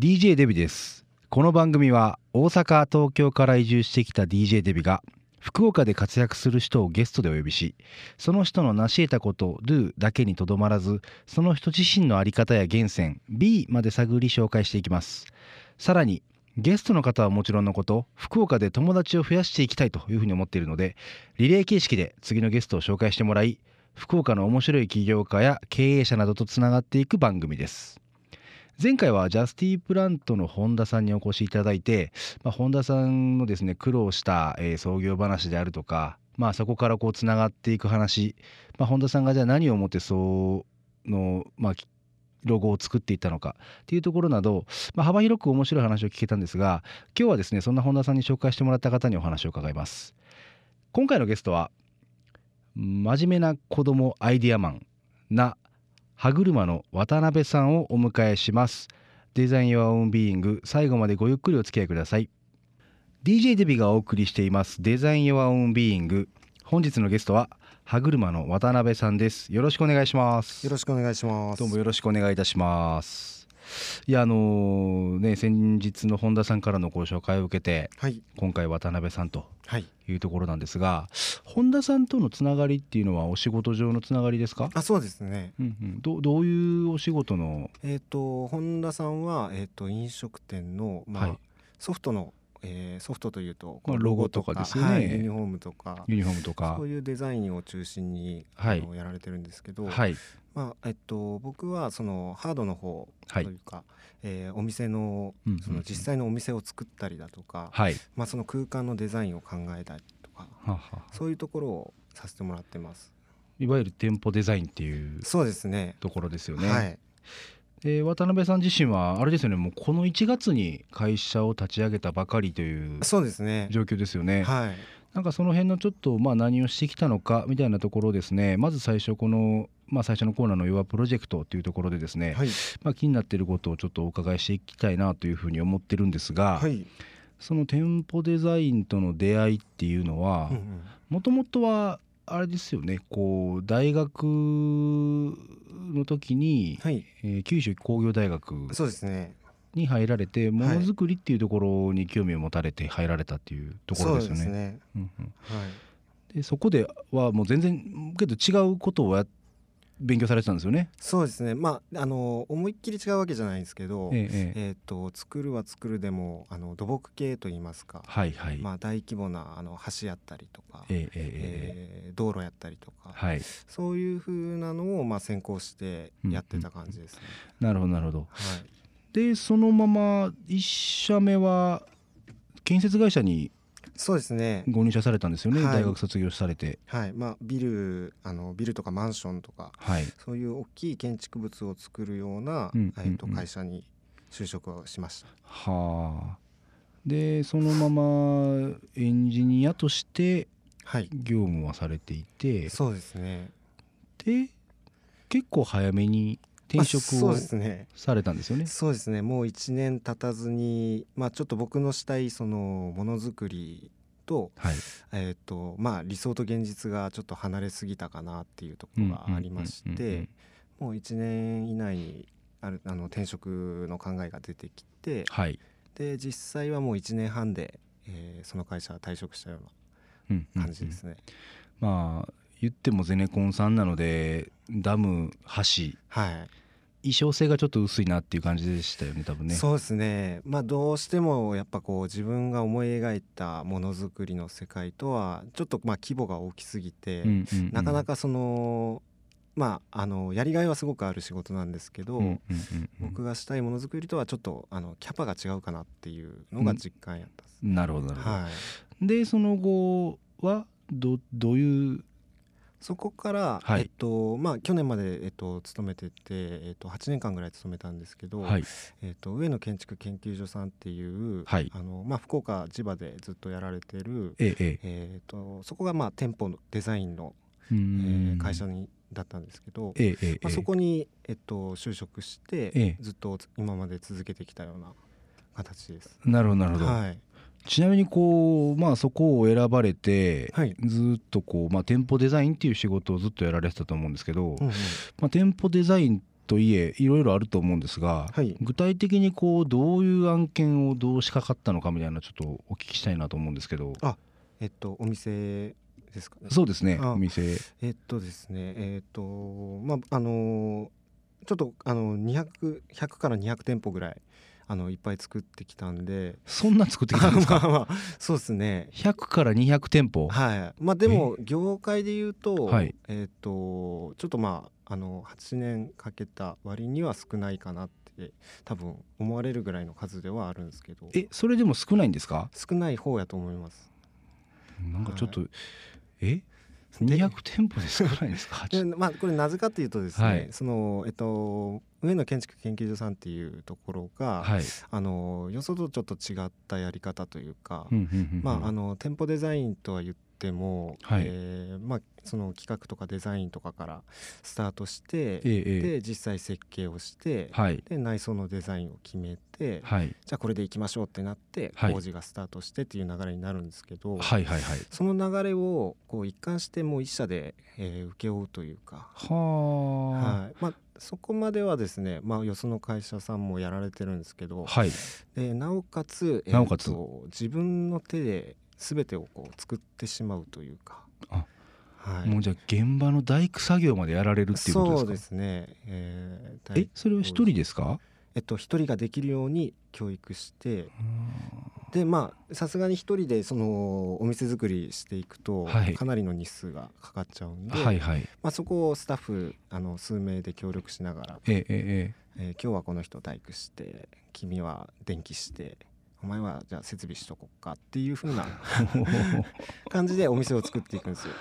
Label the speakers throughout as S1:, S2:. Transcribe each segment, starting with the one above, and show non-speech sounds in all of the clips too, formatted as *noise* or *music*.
S1: DJ デビです。この番組は大阪東京から移住してきた DJ デビが福岡で活躍する人をゲストでお呼びしその人の成し得たこと「do」だけにとどまらずその人自身の在り方や源泉「B」まで探り紹介していきます。さらにゲストの方はもちろんのこと福岡で友達を増やしていきたいというふうに思っているのでリレー形式で次のゲストを紹介してもらい福岡の面白い起業家や経営者などとつながっていく番組です。前回はジャスティープラントの本田さんにお越しいただいて、まあ、本田さんのですね苦労した、えー創業話であるとか、まあ、そこからこうつながっていく話、まあ、本田さんがじゃあ何をもってその、まあ、ロゴを作っていったのかっていうところなど、まあ、幅広く面白い話を聞けたんですが今日はですねそんな本田さんに紹介してもらった方にお話を伺います。今回のゲストは真面目な子供アイディアマンな歯車の渡辺さんをお迎えします。デザイン Your Own Being 最後までごゆっくりお付き合いください。DJ デビがお送りしています。デザイン Your Own Being 本日のゲストは歯車の渡辺さんです。よろしくお願いします。
S2: よろしくお願いします。
S1: どうもよろしくお願いいたしますいやあのね先日の本田さんからのご紹介を受けて
S2: はい。
S1: 今回渡辺さんと
S2: はい。
S1: いうところなんですが本田さんとのつながりっていうのはお仕事上のつながりですか、
S2: あそうですね。
S1: うんうん、どどういうお仕事の？
S2: えっ、と本田さんはえっ、と飲食店のまあ、
S1: はい。
S2: ソフトの、えーソフトというと
S1: まあロゴとか。ですよね。
S2: はい。ユニフォームとか。
S1: ユニフォームとか。
S2: そういうデザインを中心に、
S1: はい。
S2: あのやられてるんですけど、
S1: はい
S2: まあえっと僕はそのハードの方
S1: はい
S2: というか、えーお店のその実際のお店を作ったりだとか、
S1: はい
S2: まあその空間のデザインを考えたりとか
S1: はは
S2: そういうところをさせてもらってます。
S1: いわゆる店舗デザインっていう
S2: そうですね。
S1: ところですよね、
S2: はい。
S1: で渡辺さん自身はあれですよねもうこの1月に会社を立ち上げたばかりという
S2: そうですね。
S1: 状況ですよね、
S2: はい。
S1: なんかその辺のちょっとまあ何をしてきたのかみたいなところをですねまず最初このまあ最初のコーナーの「弱プロジェクト」というところでですね、
S2: はい。
S1: まあ、気になっていることをちょっとお伺いしていきたいなというふうに思ってるんですが、
S2: はい。
S1: その店舗デザインとの出会いっていうのはもともとはあれですよねこう大学の時に、
S2: はい。
S1: えー九州工業大学
S2: そうですね。
S1: に入られてものづくりっていうところに興味を持たれて入られたっていうところですよね。
S2: そうですね。
S1: うんうん
S2: はい。
S1: でそこではもう全然けど違うことをや勉強されてたんですよね。
S2: そうですね。まああの思いっきり違うわけじゃないんですけど、え
S1: ええええ
S2: っ、と作るは作るでもあの土木系と言いますか、
S1: はいはい。
S2: まあ大規模なあの橋やったりとか、
S1: えええ
S2: ー道路やったりとか、
S1: はい。
S2: そういう風なのをまあ先行してやってた感じですね。
S1: なるほどなるほど。
S2: はい。
S1: でそのまま一社目は建設会社に
S2: そうですね。
S1: ご入社されたんですよね、
S2: はい
S1: 大学卒業されて
S2: はい。まあビルあのビルとかマンションとか
S1: はい
S2: そういう大きい建築物を作るような、
S1: うん
S2: えっ、と
S1: うんうん
S2: 会社に就職をしました。
S1: はあでそのままエンジニアとして
S2: はい。
S1: 業務はされていて
S2: そうですね。
S1: で結構早めに転職を。されたんですよね。
S2: そうですね。もう1年経たずに、まあちょっと僕のしたいそのものづくりと、
S1: はい、
S2: えっ、とまあ理想と現実がちょっと離れすぎたかなっていうところがありまし
S1: うんうんうん
S2: て、もう1年以内にあるあの転職の考えが出てきて、
S1: はい
S2: で実際はもう1年半で、えーその会社は退職したよう
S1: うんうんう
S2: なん感じですね。
S1: まあ言ってもゼネコンさんなのでダム橋
S2: はい。
S1: 衣装性がちょっと薄いなっていう感じでしたよね多分ね。
S2: そうですね。まあどうしてもやっぱこう自分が思い描いたものづくりの世界とはちょっとまあ規模が大きすぎて、
S1: うんうんうん。
S2: なかなかそのまああのやりがいはすごくある仕事なんですけど、
S1: うんうんうんうん。
S2: 僕がしたいものづくりとはちょっとあのキャパが違うかなっていうのが実感やったです、
S1: なるほどなるほど。
S2: はい、
S1: でその後はどどういう
S2: そこから、
S1: はい。
S2: えっとまあ、去年まで、えっと、勤めてて、えっと、8年間ぐらい勤めたんですけど、
S1: はい。
S2: えっと、上野建築研究所さんっていう、
S1: はい。
S2: あのまあ、福岡千葉でずっとやられてる、
S1: ええええ。
S2: えっとそこがまあ店舗のデザインの、
S1: う
S2: え
S1: ん。
S2: ー会社にだったんですけど、
S1: ええええええ。
S2: まあ、そこに、えっと、就職して、
S1: ええ。
S2: ずっと今まで続けてきたような形です。
S1: なるほどなるほど、
S2: はい、
S1: ちなみにこうまあそこを選ばれて、
S2: はい。
S1: ずっとこう、まあ、店舗デザインっていう仕事をずっとやられてたと思うんですけど、
S2: うんうん。
S1: まあ、店舗デザインっといえいろいろあると思うんですが、
S2: はい。
S1: 具体的にこうどういう案件をどう仕掛かったのかみたいなちょっとお聞きしたいなと思うんですけど。
S2: えっとお店ですかね。
S1: そうですね
S2: あ
S1: お店。
S2: えっとですねえっとまああのちょっとあの200100から200店舗ぐらいあのいっぱい作ってきたんで。
S1: そんな作ってきたんですか？*laughs*
S2: まあまあそうですね。
S1: 100から200店舗？
S2: はい。まあでも業界で言うと、
S1: はい。
S2: えっとちょっとまああの8年かけた割には少ないかなって多分思われるぐらいの数ではあるんですけど。
S1: えそれでも少ないんですか？
S2: 少ない方やと思います。
S1: なんかちょっと、え？
S2: で
S1: 200店舗で少ないんですか？
S2: でまあこれなぜかっていうとですね、
S1: はい。
S2: そのえっと上野建築研究所さんっていうところが、
S1: はい、
S2: あのよそとちょっと違ったやり方というか、
S1: うんうんうんうん。
S2: まああの店舗デザインとは言っても、
S1: はい。
S2: えーまあその企画とかデザインとかからスタートして、
S1: え
S2: で実際設計をして、
S1: はい。
S2: で内装のデザインを決めて、
S1: はい。
S2: じゃあこれでいきましょうってなって、
S1: はい。
S2: 工事がスタートしてっていう流れになるんですけど、
S1: はいはいはい。
S2: その流れをこう一貫してもう一社で、えー請け負うというか、
S1: はあ。
S2: はい。まあ、そこまではですね、まあ、よその会社さんもやられてるんですけど、
S1: はい。
S2: でなおかつ,、
S1: なおかつ
S2: と自分の手で全てをこう作ってしまうというか、
S1: あ
S2: はい、
S1: もうじゃあ現場の大工作業までやられるっていうことですか？
S2: そうですね、えー
S1: えそれは一人ですか？
S2: えっと一人ができるように教育して。でまあさすがに一人でそのお店作りしていくと、
S1: はい。
S2: かなりの日数がかかっちゃうんで、
S1: はいはい。
S2: まあ、そこをスタッフあの数名で協力しながら、
S1: えええ
S2: えー今日はこの人大工して君は電気してお前はじゃあ設備しとこっかっていう風な
S1: え *laughs*
S2: 感じでお店を作っていくんですよ。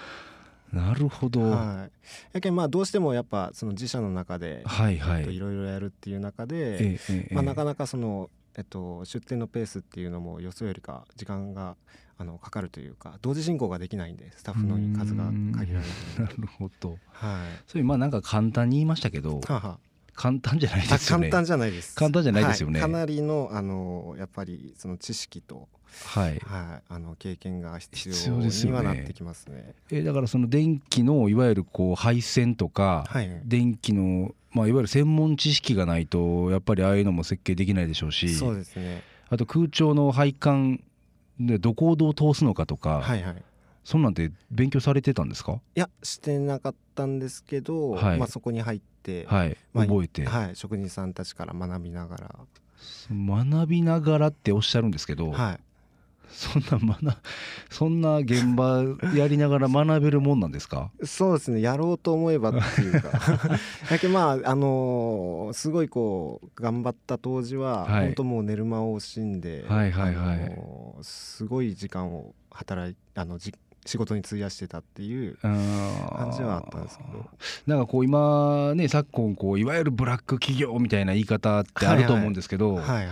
S1: なるほど、
S2: はい、やけんまあどうしてもやっぱその自社の中で
S1: はい
S2: ろいろやるっていう中で、まあ、なかなかその、えっと、出店のペースっていうのも予想よりか時間があのかかるというか同時進行ができないんでスタッフの数が限られて。
S1: な
S2: る
S1: るほど。
S2: はい。
S1: それまあなんか簡単に言いましたけど
S2: はあは
S1: 簡単じゃないですよね。
S2: 簡単じゃないです。
S1: 簡単じゃないですよね。
S2: はい。かなりのあのやっぱりその知識と、
S1: はい。
S2: はい、あの経験が必
S1: 必
S2: 要
S1: 要ですよね
S2: にはなってきますね。
S1: えだからその電気のいわゆるこう配線とか、
S2: はい。
S1: 電気の、まあ、いわゆる専門知識がないとやっぱりああいうのも設計できないでしょうし
S2: そうですね。
S1: あと空調の配管でどこをどう通すのかとか、
S2: はいはい
S1: そんなんて勉強されてたんですか？
S2: いやしてなかったんですけど、
S1: はい。
S2: まあ、そこに入って、
S1: はい。
S2: まあ
S1: 覚えて、
S2: はい、職人さんたちから学びながら、
S1: 学びながらっておっしゃるんですけど、
S2: はい、
S1: そんな学 *laughs* そんな現場 *laughs* やりながら学べるもんなんですか？
S2: そうですね。やろうと思えばっていうか。*laughs* だけどまああのーすごいこう頑張った当時は、
S1: はい。
S2: 本当もう寝る間を惜しんで、
S1: はいはいはい。
S2: あのーすごい時間を働いあのじ仕事に費やしてたっていう
S1: 感
S2: 感じはあったんですけど。
S1: なんかこう今ね昨今こういわゆるブラック企業みたいな言い方ってあると思うんですけど、
S2: はいはい。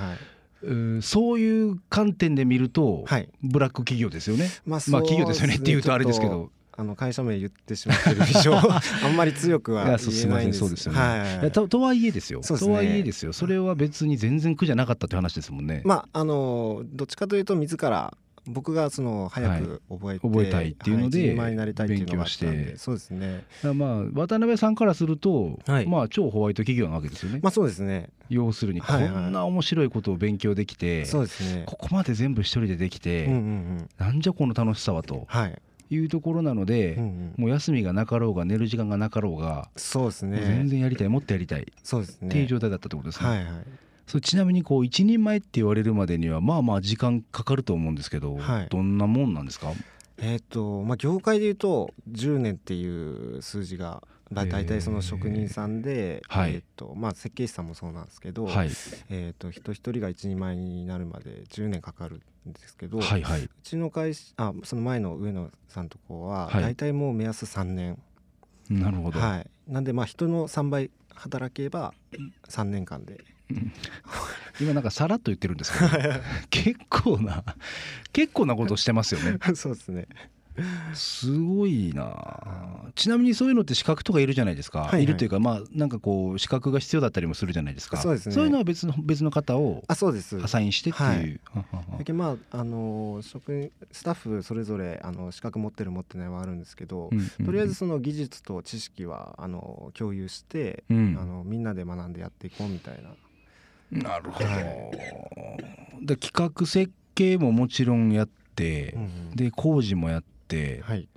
S1: うんそういう観点で見ると、
S2: はい。
S1: ブラック企業ですよね。
S2: まあ
S1: まあ企業ですよねっていうとあれですけど。
S2: あの会社名言ってしまってる以上 *laughs* あんまり強くは言えないんです。
S1: そうですよね。
S2: はい。
S1: いやととはいえですよ。
S2: そうですね。
S1: とはいえですよ。それは別に全然苦じゃなかったって話ですもんね。
S2: まああのどっちかというと自ら僕がその早く覚えて、
S1: 覚えたいっていうので
S2: は一人前になりたいっていうのがあったん
S1: 勉強して。
S2: でそうですね。
S1: まあ渡辺さんからすると、
S2: はい。
S1: まあ超ホワイト企業なわけですよね。
S2: まあそうですね。
S1: 要するにこ
S2: はいはい。
S1: んな面白いことを勉強できて、
S2: そうですね。
S1: ここまで全部一人でできて、
S2: うんうんうん。
S1: なんじゃこの楽しさはと。
S2: はい、
S1: いうところなので、
S2: うんうん、
S1: もう休みがなかろうが寝る時間がなかろうが、
S2: そうです
S1: もう全
S2: ね
S1: 然やりたいもっとやりたい。
S2: そうですね。
S1: っていう状態だったってことですね。
S2: はいはい
S1: それちなみにこう一人前って言われるまでにはまあまあ時間かかると思うんですけど、
S2: はい。
S1: どんなもんなんですか？
S2: えっ、とまあ業界で言うと10年っていう数字がだ大体その職人さんで、
S1: はい。
S2: えっ、とまあ設計士さんもそうなんですけど、
S1: はい。
S2: えっ、と人一人が一人前になるまで10年かかるんですけど、
S1: はいはい。う
S2: ちの会社あその前の上野さんとこは
S1: はい。
S2: 大体もう目安3年、
S1: なるほど、
S2: はい、なんでまあ人の3倍働けば3年間で
S1: 今なんかさらっと言ってるんですけど *laughs* 結構な結構なことしてますよね。*laughs*
S2: そうですね。
S1: すごいな。ちなみにそういうのって資格とかいるじゃないですか、
S2: はいはい。
S1: いるというかまあなんかこう資格が必要だったりもするじゃないですか。
S2: そうですね。
S1: いうのは別の別の方を
S2: あそうです。
S1: アサインしてっていう、
S2: はい。だけどまああの職員スタッフそれぞれあの資格持ってる持ってないはあるんですけど、
S1: うんうん
S2: とりあえずその技術と知識はあの共有して、
S1: うん。
S2: あのみんなで学んでやっていこうみたいな
S1: なるほど、
S2: は
S1: で企画設計ももちろんやって、
S2: うんうん。
S1: で工事もやって
S2: はい。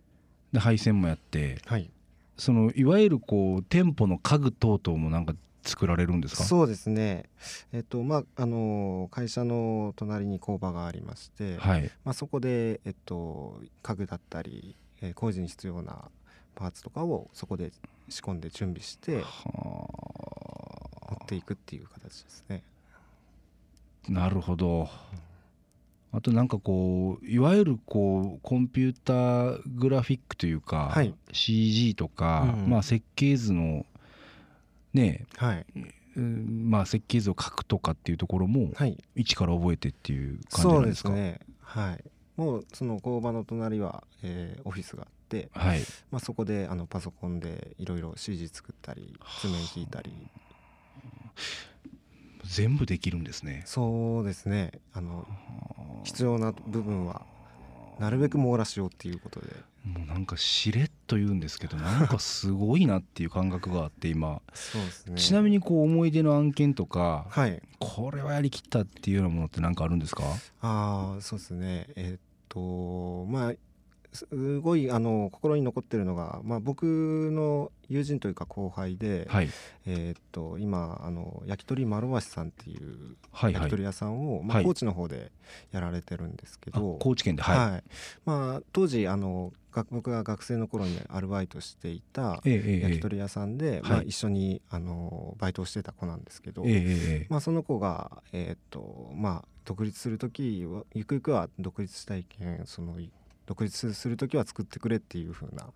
S1: で配線もやって
S2: はい。
S1: そのいわゆるこう店舗の家具等々もなんか作られるんですか？
S2: そうですね。えっとまああの会社の隣に工場がありまして、
S1: はい。
S2: まあ、そこで、えっと、家具だったり、えー工事に必要なパーツとかをそこで仕込んで準備して持っていくっていう形ですね。
S1: なるほど。あとなんかこういわゆるこうコンピューターグラフィックというか、
S2: はい。
S1: CG とか、
S2: うん
S1: まあ、設計図のね
S2: はい、
S1: うんまあ、設計図を書くとかっていうところも
S2: はい、
S1: 一から覚えてっていう感じなんですか？
S2: ですね。はい。もうその工場の隣は、えーオフィスがあって、
S1: はい。
S2: まあ、そこであのパソコンでいろいろ CG 作ったり図面引いたり
S1: 全部できるんですね。
S2: そうですね。あの必要な部分はなるべく網羅しようっていうことで。
S1: もうなんかしれっと言うんですけどなんかすごいなっていう感覚があって今。
S2: そうですね。
S1: ちなみにこう思い出の案件とか
S2: はい。
S1: これはやりきったっていうようなものって何かあるんですか？
S2: ああそうですね。えーっとまあすごいあの心に残ってるのが、まあ、僕の友人というか後輩で、
S1: はい。
S2: えーっと今あの焼き鳥丸橋さんっていう
S1: はいはい。
S2: 焼き鳥屋さんを、まあ、
S1: はい。
S2: 高知の方でやられてるんですけ
S1: あ
S2: ど、
S1: 高知県ではい、
S2: はい。まあ、当時あのが僕が学生の頃にアルバイトしていた
S1: ええええ
S2: 焼き鳥屋さんで、まあ、
S1: はい
S2: 一緒にあのバイトをしてた子なんですけど、
S1: ええええええ。
S2: まあ、その子が、えーっとまあ、独立する時はゆくゆくは独立したいけんその独立する時は作ってくれっていう風な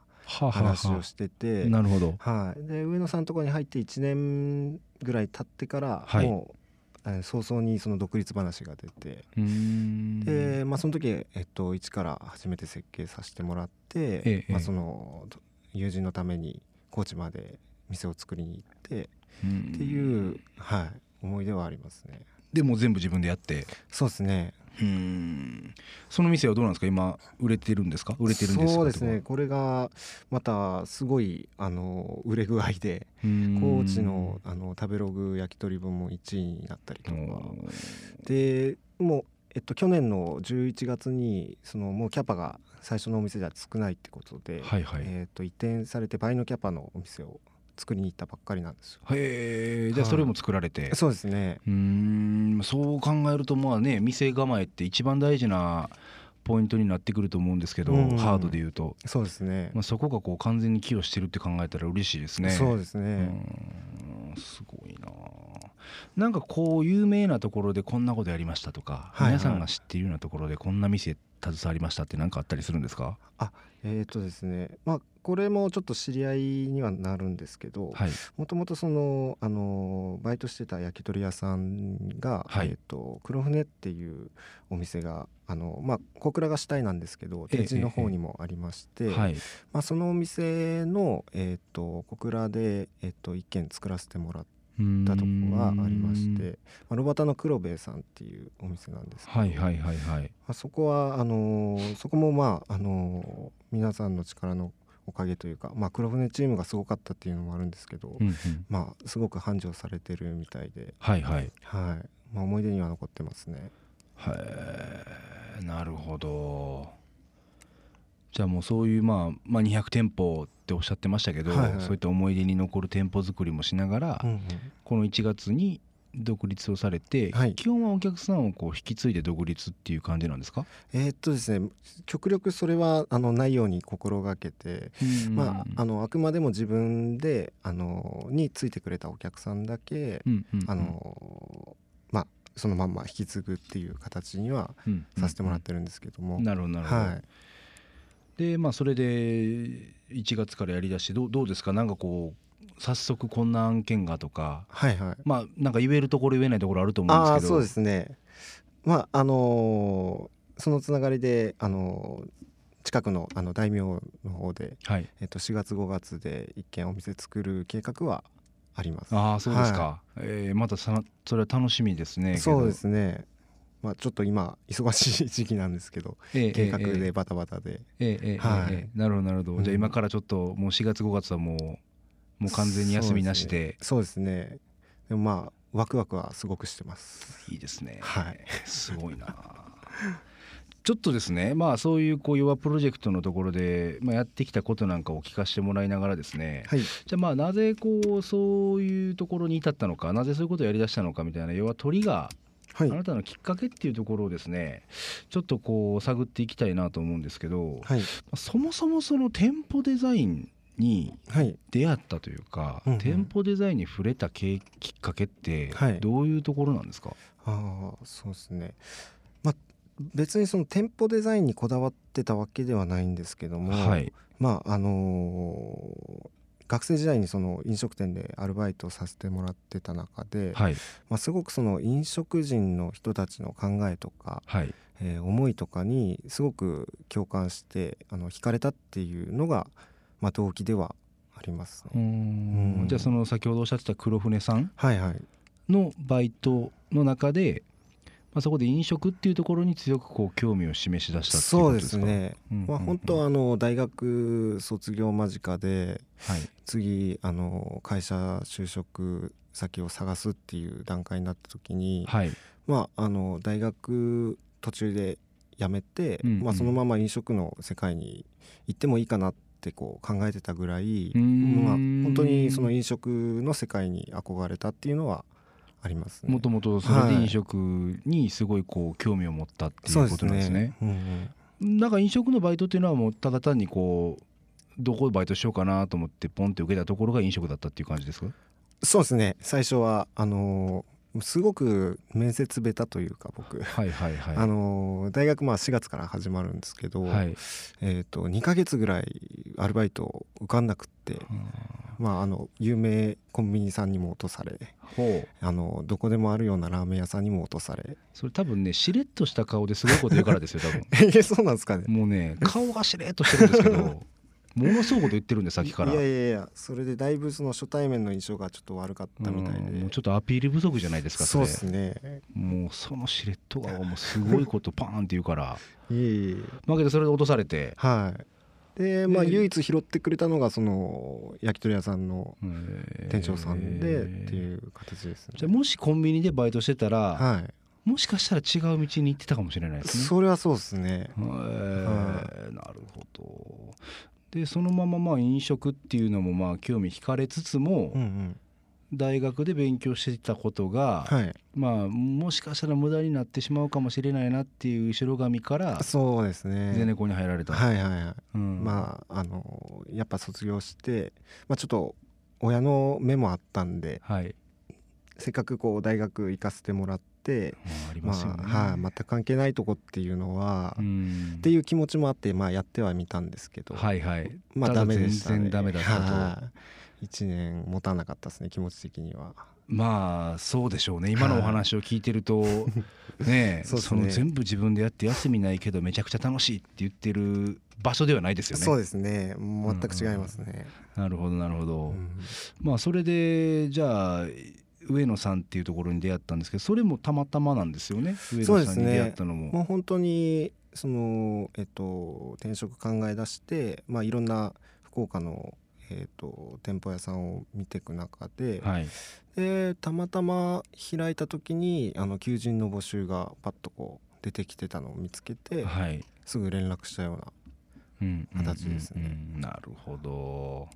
S2: 話を
S1: は
S2: してて、
S1: あなるほど。
S2: はい、で上野さんのところに入って1年ぐらい経ってから、
S1: はい。
S2: もう、えー早々にその独立話が出て、で、まあ、その時、えっと、一から初めて設計させてもらって、
S1: ええ
S2: まあ、その友人のために高知まで店を作りに行って
S1: うん。
S2: っていう、はい、思い出はありますね。
S1: でも全部自分でやって。
S2: そうですね。
S1: うーん。その店はどうなんですか？今売れてるんですか？売れてるんですか？
S2: そうですね。これがまたすごいあの売れ具合で高知のあの食べログ焼き鳥部も1位になったりとか。
S1: お
S2: でもう、えっと、去年の11月にそのもうキャパが最初のお店では少ないってことで、
S1: はいはい。
S2: えっと移転されて倍のキャパのお店を作りに行ったばっかりなんですよ。
S1: へえじゃあそれも作られて、
S2: そうですね。
S1: うーん。そう考えるとまあね店構えって一番大事なポイントになってくると思うんですけど、
S2: うん。
S1: ハードで言うと、
S2: そうですね、
S1: まあ、そこがこう完全に寄与してるって考えたら嬉しいですね。
S2: そうです
S1: う
S2: ね、
S1: すごいな。なんかこう有名なところでこんなことやりましたとか、
S2: はいはい。
S1: 皆さんが知っているようなところでこんな店携わりましたって何かあったりするんですか？
S2: えっ、とですね。まあこれもちょっと知り合いにはなるんですけど
S1: はい。
S2: もともとそのあのバイトしてた焼き鳥屋さんが、
S1: はい。
S2: えっ、と黒船っていうお店があのまあ小倉が主体なんですけど
S1: ええ
S2: 手地の方にもありまして、
S1: はい。
S2: まあ、そのお店の、えー、と小倉で、えー、と一軒作らせてもらったとこがありまして、まあ、ロバタの黒兵衛さんっていうお店なんですけど、
S1: はいはいはいはい。
S2: まあ、そこはあのーそこもまあ、あのー皆さんの力のおかげというか、まあ、黒船チームがすごかったっていうのもあるんですけど、
S1: うんうん。
S2: まあ、すごく繁盛されてるみたいで、
S1: はいはい。
S2: はい。まあ、思い出には残ってますね。
S1: はいなるほど。じゃあもうそういう、まあ、まあ200店舗っておっしゃってましたけど、
S2: はいはい。
S1: そういった思い出に残る店舗作りもしながら、
S2: うんうん。
S1: この1月に独立をされて、
S2: はい。
S1: 基本はお客さんをこう引き継いで独立っていう感じなんですか、
S2: えーっとですね極力それはあのないように心がけて、まあ、あのあくまでも自分であのについてくれたお客さんだけ、
S1: うんうんうん。
S2: あのまあそのまんま引き継ぐっていう形には
S1: うん
S2: させてもらってるんですけども、
S1: なるほどなるほど、
S2: はい。
S1: でまあそれで1月からやりだしてどうどうですか？なんかこう早速こんな案件がとか
S2: はいはい。
S1: まあなんか言えるところ言えないところあると思うんですけど。
S2: そうですね。まああのーそのつながりであのー近くのあの大名の方で、
S1: はい。
S2: えっと、4月5月で一軒お店作る計画はあります。
S1: ああそうですか、
S2: は
S1: えーまたさそれは楽しみですね
S2: そうですね。まあちょっと今忙しい時期なんですけど
S1: ええ
S2: 計画
S1: ええ。
S2: でバタバタで、
S1: ええええ
S2: はい。
S1: ええ。なるほどなるほど、じゃあ
S2: うん。
S1: 今からちょっともう4月5月はもうもう完全に休みなしで。
S2: そうですね。でもまあワクワクはすごくしてます。
S1: いいですね、
S2: はい。
S1: すごいな。ちょっとですねまあそういうこう弱プロジェクトのところで、まあ、やってきたことなんかを聞かせてもらいながらですね、
S2: はい。
S1: じゃあまあなぜこうそういうところに至ったのかなぜそういうことをやりだしたのかみたいな要はトリガー、
S2: はい。
S1: あなたのきっかけっていうところをですねちょっとこう探っていきたいなと思うんですけど、
S2: はい。
S1: そもそもその店舗デザインに
S2: はい。
S1: 出会ったというか、
S2: うんうん。
S1: 店舗デザインに触れたききっかけって
S2: はい。
S1: どういうところなんですか、
S2: ああそうですね。まあ別にその店舗デザインにこだわってたわけではないんですけども、
S1: はい。
S2: まああのー学生時代にその飲食店でアルバイトをさせてもらってた中で、
S1: はい。
S2: まあ、すごくその飲食人の人たちの考えとか、
S1: はい。
S2: えー思いとかにすごく共感してあの惹かれたっていうのが、まあ、動機ではありますね。
S1: じゃあその先ほどおっしゃってた黒船さん
S2: はいはい。
S1: のバイトの中で、まあ、そこで飲食っていうところに強くこう興味を示し出したっていう
S2: そうで
S1: ことですか？
S2: すね、
S1: うん。うんうん。
S2: まあ、本当はあの大学卒業間近で
S1: はい。
S2: 次あの会社就職先を探すっていう段階になった時に、
S1: はい。
S2: まあ、あの大学途中で辞めて、
S1: うん。うん
S2: まあ、そのまま飲食の世界に行ってもいいかなってこう考えてたぐらい、まあ、本当にその飲食の世界に憧れたっていうのはありますね。
S1: もともとそれで
S2: はい
S1: 飲食にすごいこう興味を持ったってい
S2: そう
S1: ことなんですね。
S2: ね。う
S1: なんか飲食のバイトっていうのはもうただ単にこうどこでバイトしようかなと思ってポンって受けたところが飲食だったっていう感じですか？
S2: そうですね最初はあのーすごく面接ベタというか僕、
S1: はいはいはい。
S2: あのー大学まあ4月から始まるんですけど、
S1: はい、
S2: えー、と2ヶ月ぐらいアルバイト受かんなくって、まあ、あの有名コンビニさんにも落とされあのどこでもあるようなラーメン屋さんにも落とされ。
S1: それ多分ねしれっとした顔ですごいこと言うからですよ多分。*laughs*
S2: えそうなんですかね。
S1: もうね顔がしれっとしてるんですけどものすごいこと言ってるんでさっきから。
S2: いやいやいやそれでだいぶその初対面の印象がちょっと悪かったみたいで。
S1: うんもうちょっとアピール不足じゃないですかれ。
S2: そうですね。
S1: もうそのしれっと顔もすごいことパーンって言うから。
S2: いえいえ
S1: まあけどそれで落とされて。
S2: はい。でまあ
S1: で
S2: 唯一拾ってくれたのがその焼き鳥屋さんの
S1: えー。
S2: 店長さんでっていう形ですね。
S1: じゃあもしコンビニでバイトしてたら、
S2: はい。
S1: もしかしたら違う道に行ってたかもしれないですね。
S2: それはそうですね。
S1: へー。なるほど。でそのまままあ飲食っていうのもまあ興味惹かれつつも、
S2: うんうん。
S1: 大学で勉強していたことが、
S2: はい。
S1: まあもしかしたら無駄になってしまうかもしれないなっていう後ろ髪から
S2: そうですね。
S1: ゼネコンに入られた。
S2: はいはいはい。
S1: うん。
S2: まああのやっぱ卒業して、まあ、ちょっと親の目もあったんで
S1: はい、
S2: せっかくこう大学行かせてもらって、
S1: まあ、ね。
S2: はい、全く関係ないとこっていうのは、っ
S1: うん。
S2: ていう気持ちもあって、まあ、やってはみたんですけど、
S1: はいはい。
S2: まあダメでしたね。
S1: 全然ダメだったと。
S2: はい。1年持たなかったですね気持ち的には。
S1: まあそうでしょうね。今のお話を聞いてるとねえ *laughs*
S2: そうですね。
S1: その全部自分でやって休みないけどめちゃくちゃ楽しいって言ってる場所ではないですよね。
S2: そうですね。全く違いますね、
S1: なるほどなるほど。
S2: うん。
S1: まあそれでじゃあ上野さんっていうところに出会ったんですけどそれもたまたまなんですよね？上野さんに出会ったのも。
S2: もう本当にその、えっと、転職考え出して、まあ、いろんな福岡の、えっと、店舗屋さんを見ていく中で,、
S1: はい、
S2: でたまたま開いた時にあの求人の募集がパッとこう出てきてたのを見つけて、
S1: はい。
S2: すぐ連絡したような
S1: うん。
S2: 形ですね。
S1: なるほど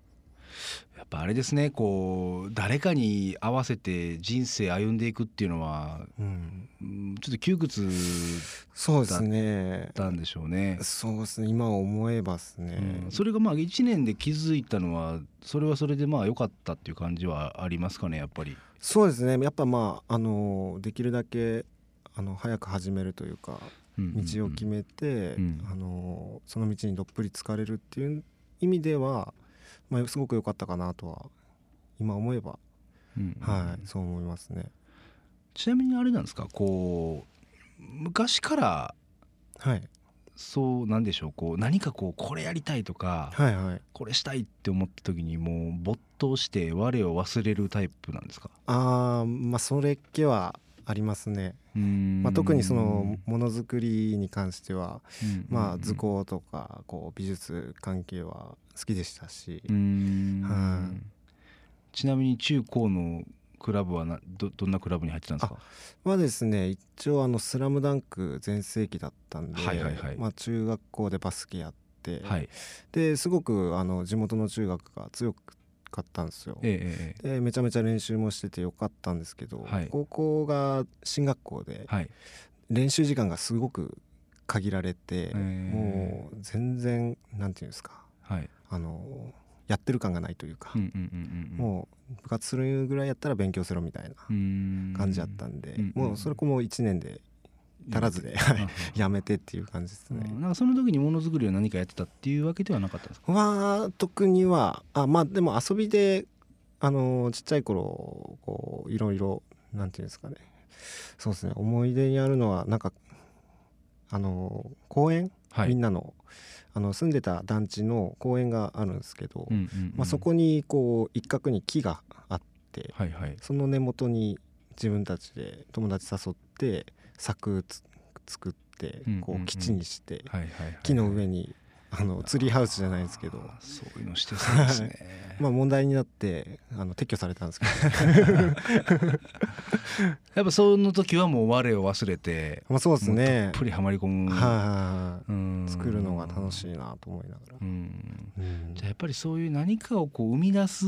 S1: やっぱあれですねこう誰かに合わせて人生歩んでいくっていうのは
S2: うん、
S1: うんちょっと窮屈
S2: そうですね。
S1: だったんでしょうね。
S2: そうですね。今思えばですね、
S1: うん。それがまあ1年で気づいたのはそれはそれでまあ良かったっていう感じはありますかねやっぱり。
S2: そうですね。やっぱまああのできるだけあの早く始めるというか道を決めて、
S1: うん。
S2: あのその道にどっぷり疲れるっていう意味では、まあ、すごく良かったかなとは今思えば、
S1: うんうん
S2: はいそう思いますね。
S1: ちなみにあれなんですか？こう昔から
S2: はい、
S1: そうなんでしょう？こう何かこうこれやりたいとか、
S2: はいはい。
S1: これしたいって思った時にもう没頭して我を忘れるタイプなんですか？
S2: ああまあそれっけはありますね、まあ、特にそのものづくりに関しては
S1: うん。
S2: まあ図工とかこう美術関係は好きでしたし。
S1: うーん。
S2: は
S1: ちなみに中高のクラブはなどどんなクラブに入ってたんですか？
S2: はですね一応あの「スラムダンク全盛期だったんで、
S1: はいはいはい。
S2: まあ、中学校でバスケやって、
S1: はい。
S2: ですごくあの地元の中学が強かったんですよ。
S1: ええええ
S2: でめちゃめちゃ練習もしててよかったんですけど、
S1: はい。
S2: 高校が進学校で
S1: はい。
S2: 練習時間がすごく限られて、
S1: ー
S2: もう全然なんていうんですか
S1: はい。
S2: あのやってる感がないというか、
S1: うんうんうんうん
S2: もう部活するぐらいやったら勉強せろみたいな感じだったんで、
S1: うん
S2: もうそれこも1年で足らずではい。やめてっていう感じですね。
S1: うん。なんかその時にものづくりは何かやってたっていうわけではなかったんですか？
S2: は特にはあまあでも遊びであのちっちゃい頃こういろいろなんていうんですかね。そうですね。思い出にあるのはなんかあの公園、
S1: はい。
S2: みんなのあの住んでた団地の公園があるんですけど、
S1: うんうんうん。
S2: まあ、そこにこう一角に木があって
S1: はいはい。
S2: その根元に自分たちで友達誘って柵つ作ってこう基地にして木の上にあのツリーハウスじゃないですけど。
S1: そういうのしてそうですね。*laughs*
S2: まあ問題になってあの撤去されたんですけど。*laughs*
S1: やっぱその時はもう我を忘れて
S2: まあそうですね。
S1: たっぷりはまり込む。
S2: 作るのが楽しいなと思いながら。
S1: じゃあやっぱりそういう何かをこう生み出す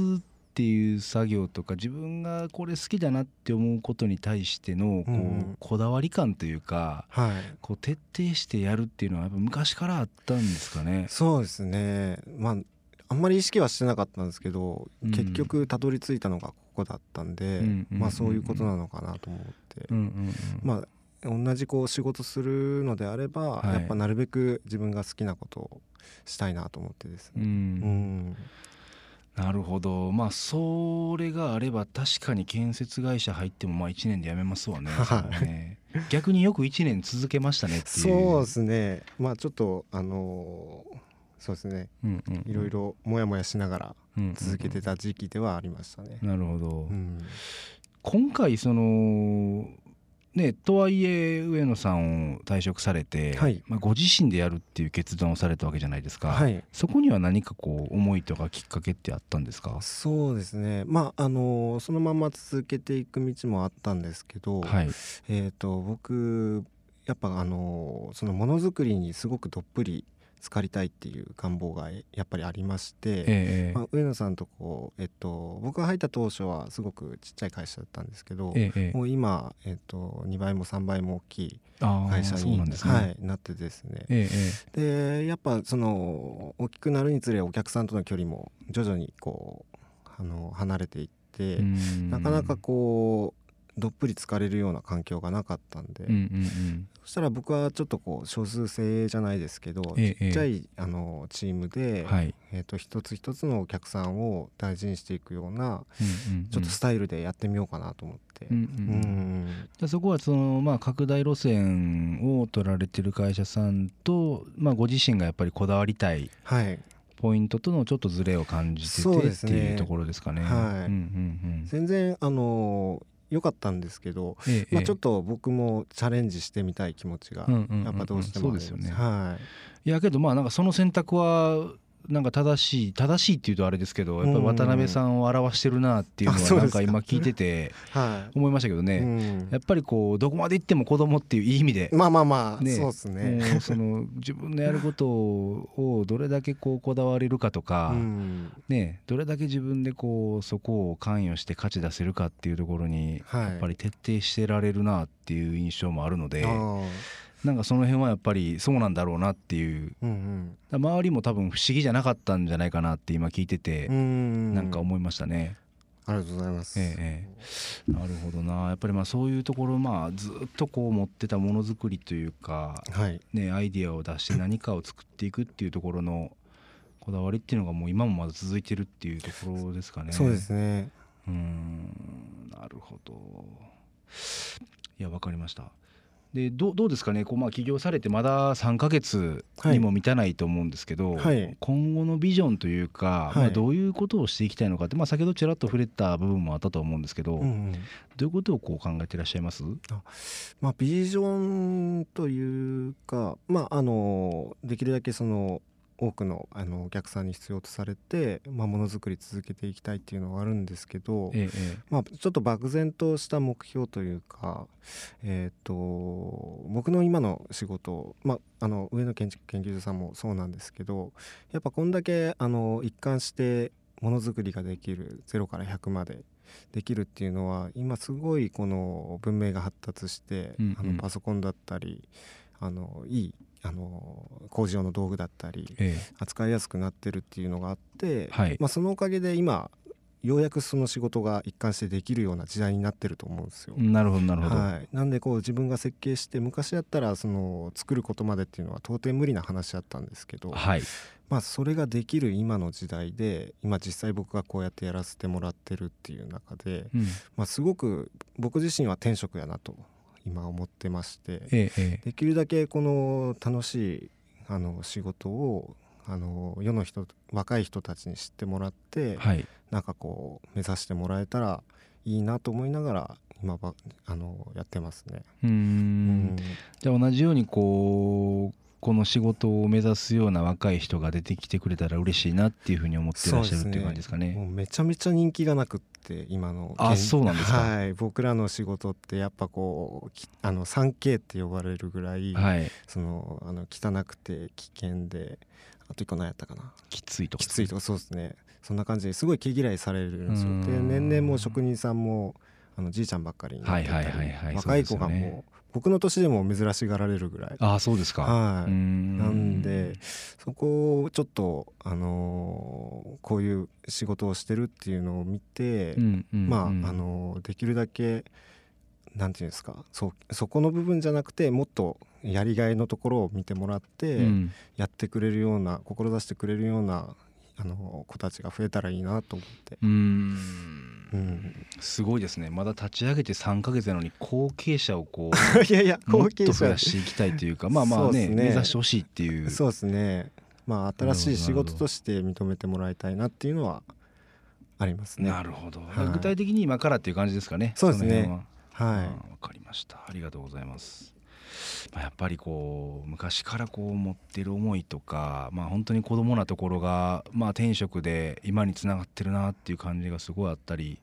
S1: っていう作業とか自分がこれ好きだなって思うことに対してのこう、
S2: うん
S1: こだわり感というか
S2: はい。
S1: こう徹底してやるっていうのはやっぱ昔からあったんですかね？
S2: そうですね。まああんまり意識はしてなかったんですけど、
S1: うん。
S2: 結局たどり着いたのがここだったんで、まあそういうことなのかなと思って、まあ同じこう仕事するのであれば、
S1: はい。
S2: やっぱなるべく自分が好きなことをしたいなと思ってです
S1: う
S2: ね。うん。ん
S1: なるほど。まあそれがあれば確かに建設会社入ってもまあ1年で辞めますわね。ね。逆によく1年続けましたねっていう。
S2: そうですね。まあちょっとあのーそうですね。
S1: うんうんうん。
S2: いろいろモヤモヤしながら
S1: うんうんうん。
S2: 続けてた時期ではありましたね。
S1: なるほど、
S2: うん。
S1: 今回そのねとはいえ上野さんを退職されて、
S2: はい。
S1: まあ、ご自身でやるっていう決断をされたわけじゃないですか、
S2: はい。
S1: そこには何かこう思いとかきっかけってあったんですか？
S2: そうですね。まああのーそのまま続けていく道もあったんですけど、
S1: はい。
S2: えー、と僕やっぱあのーそのものづくりにすごくどっぷり浸かりたいっていう願望がえやっぱりありまして、
S1: ええ
S2: まあ、上野さんとこう、えっと、僕が入った当初はすごくちっちゃい会社だったんですけど、
S1: ええええ。
S2: もう今、えっと、2倍も3倍も大きい会社に、
S1: なね、
S2: はい、なってですね。
S1: ええ
S2: でやっぱその大きくなるにつれお客さんとの距離も徐々にこうあの離れていって、なかなかこうどっぷり疲れるような環境がなかったんで、
S1: うんうんうん。
S2: そしたら僕はちょっとこう少数制じゃないですけど、
S1: ええ
S2: ちっちゃいあのチームで、
S1: はい、
S2: えー、と一つ一つのお客さんを大事にしていくような
S1: うんうんうん。
S2: ちょっとスタイルでやってみようかなと思って。
S1: うんうん
S2: う
S1: うんそこはその、まあ、拡大路線を取られてる会社さんと、まあ、ご自身がやっぱりこだわりたい
S2: はい。
S1: ポイントとのちょっとズレを感じてて
S2: ね
S1: っていうところですかね。
S2: はい。
S1: うんうんうん。
S2: 全然あの良かったんですけど、
S1: ええ。
S2: まあ、ちょっと僕もチャレンジしてみたい気持ちがやっぱどうしてもあるん
S1: そうですよね。
S2: はい。
S1: いやけどまあなんかその選択はなんか正しい正しいっていうとあれですけどやっぱり渡辺さんを表してるなっていうのはなん
S2: か
S1: か今聞いてて
S2: はい。
S1: 思いましたけど
S2: う
S1: ね、
S2: ん。
S1: やっぱりこうどこまで行っても子供っていういい意味で
S2: まあまあまあ、
S1: ね
S2: そうですね。
S1: その自分のやることをどれだけこうこだわれるかとか、
S2: うん。
S1: ね、どれだけ自分でこうそこを関与して価値出せるかっていうところに
S2: はい、
S1: やっぱり徹底してられるなっていう印象もあるのでなんかその辺はやっぱりそうなんだろうなっていう
S2: うん
S1: 周りも多分不思議じゃなかったんじゃないかなって今聞いてて
S2: うん、うん
S1: なんか思いましたね。
S2: ありがとうございます。
S1: えええなるほどなやっぱりまあそういうところまあずっとこう持ってたものづくりというか
S2: はい、
S1: ね、アイディアを出して何かを作っていくっていうところのこだわりっていうのがもう今もまだ続いてるっていうところですかね。
S2: そうですね。
S1: うーんなるほど。いやわかりました。でどうどうですかね。こう、まあ、起業されてまだ3ヶ月にも満たないと思うんですけど、
S2: はい。
S1: 今後のビジョンというか、
S2: はい。
S1: まあ、どういうことをしていきたいのかって、まあ、先ほどちらっと触れた部分もあったと思うんですけど、
S2: うんうん。
S1: どういうことをこう考えていらっしゃいます？
S2: まあ、ビジョンというか、まあ、あのできるだけその多くのあのお客さんに必要とされて、まあ、ものづくり続けていきたいっていうのはあるんですけど、
S1: えええ
S2: まあ、ちょっと漠然とした目標というか、えー、と僕の今の仕事、まあ、あの上野建築研究所さんもそうなんですけどやっぱこんだけあの一貫してものづくりができる0から100までできるっていうのは今すごいこの文明が発達して、
S1: うんうん。
S2: あのパソコンだったりあのいいあの工事用の道具だったり
S1: え
S2: 扱いやすくなってるっていうのがあって、
S1: はい。
S2: まあ、そのおかげで今ようやくその仕事が一貫してできるような時代になってると思うんですよ。
S1: えなるほどなるほど、
S2: はい、なんでこう自分が設計して昔やったらその作ることまでっていうのは到底無理な話だったんですけど、
S1: はい。
S2: まあ、それができる今の時代で今実際僕がこうやってやらせてもらってるっていう中で、
S1: うん。
S2: まあ、すごく僕自身は天職やなと今思ってまして
S1: ええええ。
S2: できるだけこの楽しいあの仕事をあの世の人若い人たちに知ってもらって、
S1: はい。
S2: なんかこう目指してもらえたらいいなと思いながら今ばあのやってますね。
S1: う
S2: ん。
S1: じゃあ同じようにこうこの仕事を目指すような若い人が出てきてくれたら嬉しいなっていうふうに思ってらっしゃるっていう感じですかね。
S2: もうめちゃめちゃ人気がなくって今の
S1: あ
S2: 現
S1: そうなんですか。
S2: はい僕らの仕事ってやっぱこうきあの 3K って呼ばれるぐらい、
S1: はい、
S2: そのあの汚くて危険であと一個何やったかな。
S1: きついとか
S2: きついとかそうですね。そんな感じですごい毛嫌いされるんですよ。
S1: うん。
S2: で年々もう職人さんもあのじいちゃんばっかりになってたり、
S1: はいはいはいはい
S2: 若い子がもう僕の年でも珍しがられるぐらい。
S1: ああそうですか。
S2: はい。なんでそこをちょっと、あのーこういう仕事をしてるっていうのを見て、
S1: うんうんうん。
S2: まあ、あのーできるだけなんていうんですかそそこの部分じゃなくてもっとやりがいのところを見てもらって、
S1: うん。
S2: やってくれるような志してくれるような、あのー子たちが増えたらいいなと思って。
S1: うーん。
S2: うん、
S1: すごいですね。まだ立ち上げて3か月なのに後継者をこ *laughs*
S2: いやいや
S1: うも
S2: 後
S1: っと増
S2: 継者。
S1: やしていきたいというかまあまあね
S2: ね。
S1: 目指してほしいっていう。
S2: そうですね。まあ新しい仕事として認めてもらいたいなっていうのはありますね。
S1: なるほど、
S2: はい。
S1: 具体的に今からっていう感じですかね。
S2: そうですね。
S1: は。
S2: はい。
S1: わかりました。ありがとうございます、まあ、やっぱりこう昔からこう持ってる思いとかまあ本当に子供なところがまあ転職で今につながってるなっていう感じがすごいあったり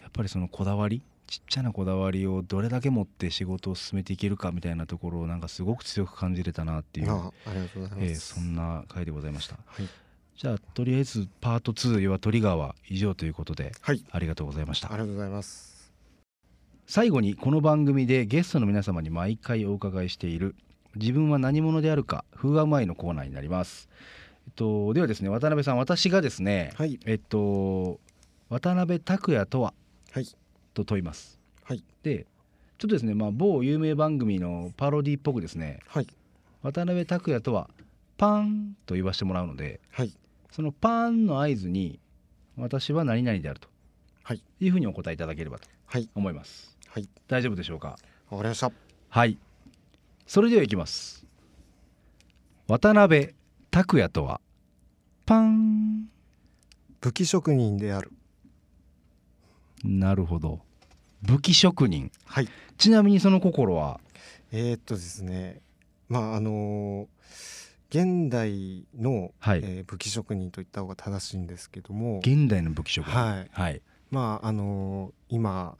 S1: やっぱりそのこだわりちっちゃなこだわりをどれだけ持って仕事を進めていけるかみたいなところをなんかすごく強く感じれたなっていう、
S2: あありがとうございます。
S1: えーそんな回でございました
S2: はい、
S1: じゃあとりあえずパート2要はトリガーは以上ということで
S2: はい、
S1: ありがとうございました
S2: ありがとうございます。
S1: 最後にこの番組でゲストの皆様に毎回お伺いしている自分は何者であるか風アマイのコーナーになります。えっと、ではですね渡辺さん私がですね、
S2: はい、
S1: えっと渡辺拓也とは
S2: はい、
S1: と問います。
S2: はい、
S1: でちょっとですね、まあ、某有名番組のパロディっぽくですね
S2: はい、
S1: 渡辺拓也とはパンと言わせてもらうので
S2: はい、
S1: そのパンの合図に私は何々であると
S2: はい、
S1: いうふうにお答えいただければと
S2: はい、
S1: 思います。
S2: はい、
S1: 大丈夫でしょうか？
S2: わかりました。
S1: はい。それではいきます。渡辺拓也とは、パン。
S2: 武器職人である。
S1: なるほど。武器職人。
S2: はい、
S1: ちなみにその心は、
S2: えー、っとですね、まああのー現代の、
S1: はい
S2: えー武器職人といった方が正しいんですけども、
S1: 現代の武器職人。
S2: はい
S1: はい。
S2: まああのー今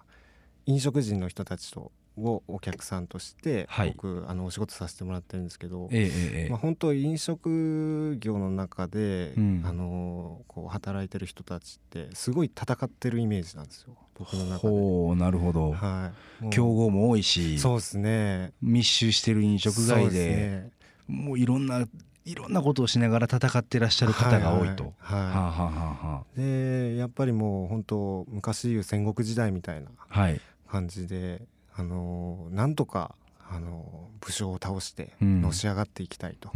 S2: 飲食人の人たちとをお客さんとして、
S1: はい
S2: 僕あのお仕事させてもらってるんですけど、
S1: ええ
S2: まあ、本当飲食業の中で、
S1: うん
S2: あのこう働いてる人たちってすごい戦ってるイメージなんですよ僕の中で。
S1: ほう、なるほど。
S2: はい、
S1: 競合も多いし、
S2: そうですね
S1: 密集してる飲食街で、
S2: すね
S1: もういろんないろんなことをしながら戦ってらっしゃる方が多いと。
S2: はいはい
S1: はあ、はあはあは
S2: でやっぱりもう本当昔でいう戦国時代みたいな
S1: あ、はい。
S2: 感じで、あのなんとか、あの武将を倒して
S1: うん。
S2: のし上がっていきたいと、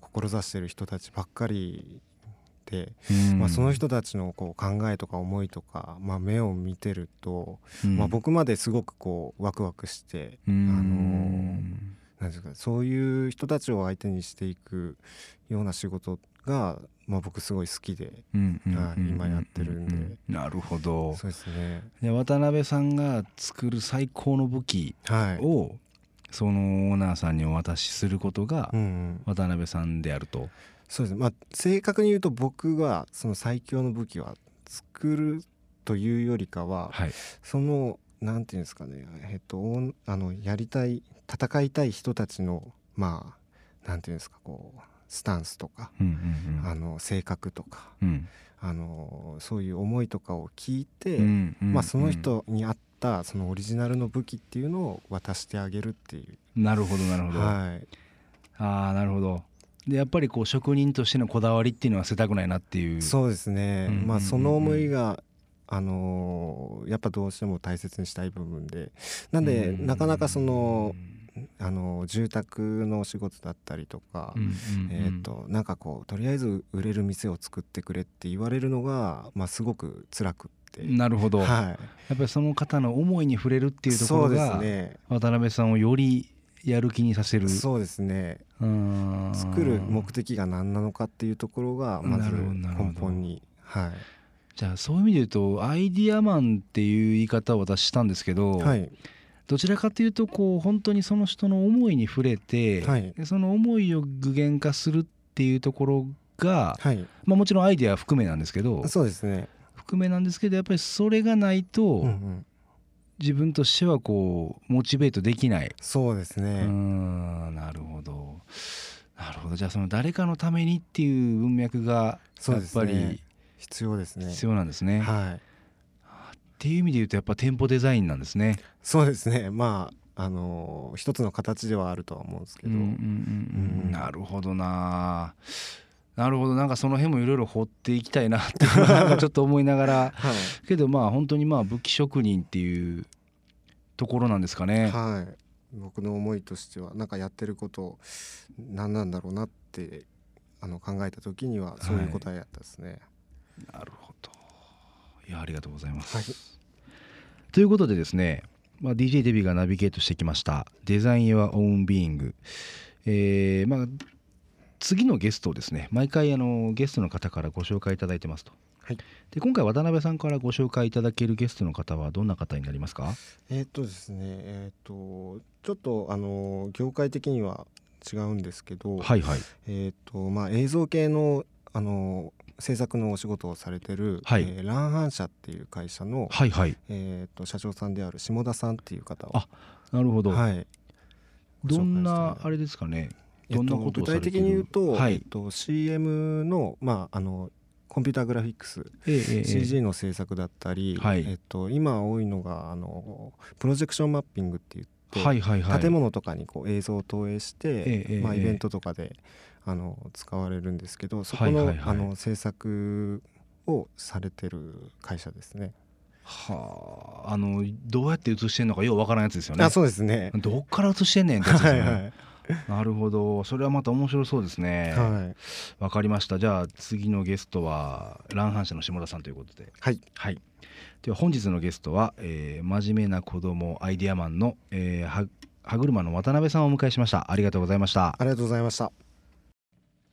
S2: 志してる人たちばっかりて、
S1: うん。
S2: まあ、その人たちのこう考えとか思いとか、まあ、目を見てると、
S1: うん。
S2: まあ、僕まですごくこうワクワクして、
S1: うん。
S2: あのなんですかそういう人たちを相手にしていくような仕事が、まあ、僕すごい好きで今やってるんで。
S1: うなるほど。
S2: そうですね。
S1: で渡辺さんが作る最高の武器
S2: はい、
S1: をそのオーナーさんにお渡しすることが
S2: うんうん、
S1: 渡辺さんであると。
S2: そうです。ねまあ正確に言うと僕がその最強の武器は作るというよりかは
S1: はい、
S2: そのなんていうんですかねえっとあのやりたい戦いたい人たちのまあなんていうんですかこうスタンスとか、
S1: うんうんうん。
S2: あの性格とか
S1: うん。
S2: あのそういう思いとかを聞いて、
S1: うんうん
S2: まあ、その人に合ったそのオリジナルの武器っていうのを渡してあげるっていう。
S1: なるほどなるほど、
S2: はい。
S1: ああなるほど。でやっぱりこう職人としてのこだわりっていうのは捨てたくないなっていう。
S2: そうですね、
S1: うんうんうんうん。
S2: まあその思いがあのーやっぱどうしても大切にしたい部分で。なんで
S1: うん。
S2: なかなかその、あの住宅のお仕事だったりとか、えー、となんかこうとりあえず売れる店を作ってくれって言われるのが、まあ、すごく辛くって、
S1: なるほど、や
S2: は
S1: っぱりその方の思いに触れるって
S2: い、
S1: いうところが、
S2: ね。
S1: 渡辺さんをよりやる気にさせる。
S2: そうですね。
S1: うん。
S2: 作る目的が何なのかっていうところがまず根本に。はい。
S1: じゃあそういう意味で言うとアイディアマンっていう言い方を私したんですけど、
S2: はい
S1: どちらかというとこう本当にその人の思いに触れて、
S2: はい。
S1: でその思いを具現化するっていうところが、
S2: はい。
S1: まあ、もちろんアイデアは含めなんですけど
S2: そうですね。
S1: 含めなんですけどやっぱりそれがないと、
S2: うんうん。
S1: 自分としてはこうモチベートできない。
S2: そうですね。
S1: んなるほど。なるほど。じゃあその誰かのためにっていう文脈がやっぱり
S2: ね。必要ですね。
S1: 必要なんですね。
S2: はい
S1: っていう意味で言うとやっぱ店舗デザインなんですね。
S2: そうですね。まああのー一つの形ではあるとは思うんですけど、
S1: うんうんうんなるほどな。なるほど。なんかその辺もいろいろ掘っていきたいなってちょっと思いながら。*laughs*
S2: はい。
S1: けどまあ本当にまあ武器職人っていうところなんですかね。
S2: はい、僕の思いとしてはなんかやってること何なんだろうなってあの考えた時にはそういう答えやったですね。
S1: なるほどいやありがとうございます。
S2: はい。
S1: ということでですね、まあ、DJ デビがナビゲートしてきました「デザイン・ヨア・オウン・ビーイング」えーまあ次のゲストをですね毎回あのゲストの方からご紹介いただいてますと。
S2: はい。
S1: で今回渡辺さんからご紹介いただけるゲストの方はどんな方になりますか？
S2: えーっとですねえーっとちょっとあの業界的には違うんですけど、
S1: はいはい。
S2: えーっとまあ映像系のあの制作のお仕事をされてる、
S1: はい。
S2: えーランハン社っていう会社の、
S1: はいはい。
S2: えーっと社長さんである下田さんっていう方を
S1: あなるほど、
S2: はい。
S1: どんなあれですかね。
S2: 具体的に言うと、
S1: はい。
S2: えっと、CM の,、まあ、あのコンピューターグラフィックス、
S1: ええええ
S2: CG の制作だったり、
S1: はい。
S2: えっと、今多いのがあのプロジェクションマッピングって言って、
S1: はいはいはい。
S2: 建物とかにこう映像を投影して、
S1: ええ
S2: まあ、
S1: ええ。
S2: イベントとかであの使われるんですけどそこの,、
S1: はいはい。はい
S2: あの制作をされてる会社ですね。
S1: はああのどうやって映してんのかようわからんやつですよね。
S2: あそうですね。
S1: どっから映してんねんってやつですよね。
S2: はいはい *laughs*
S1: なるほど。それはまた面白そうですね。わ、
S2: はい。
S1: かりました。じゃあ次のゲストは乱反射の下田さんということで。
S2: はい。
S1: はい。では本日のゲストは、えー真面目な子供アイデアマンの、えー、は歯車の渡辺さんをお迎えしました。ありがとうございました。
S2: ありがとうございました。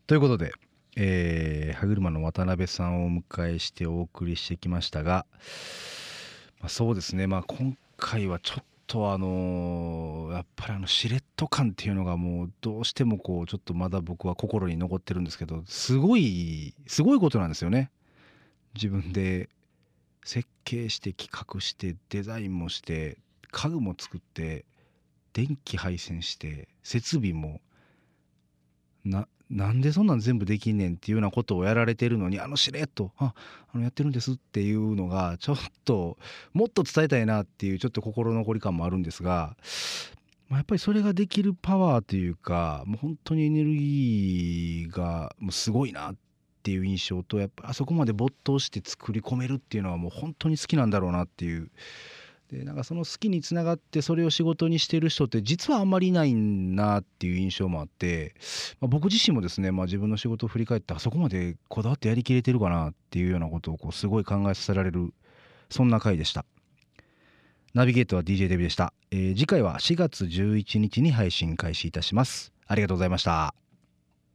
S1: ということで、えー歯車の渡辺さんをお迎えしてお送りしてきましたが、まあ、そうですね、まあ、今回はちょっとあのーやっぱりあのしれっと感っていうのがもうどうしてもこうちょっとまだ僕は心に残ってるんですけどすごいすごいことなんですよね。自分で設計して企画してデザインもして家具も作って電気配線して設備もななんでそんなん全部できんねんっていうようなことをやられてるのにあのしれっとああのやってるんですっていうのがちょっともっと伝えたいなっていうちょっと心残り感もあるんですが、まあ、やっぱりそれができるパワーというかもう本当にエネルギーがもうすごいなっていう印象とやっぱあそこまで没頭して作り込めるっていうのはもう本当に好きなんだろうなっていうでなんかその好きにつながってそれを仕事にしてる人って実はあんまりいないなっていう印象もあって、まあ、僕自身もですね、まあ、自分の仕事を振り返ってあそこまでこだわってやりきれてるかなっていうようなことをこうすごい考えさせられるそんな回でした。ナビゲートは DJ デビューでした、えー次回は4月11日に配信開始いたします。ありがとうございました。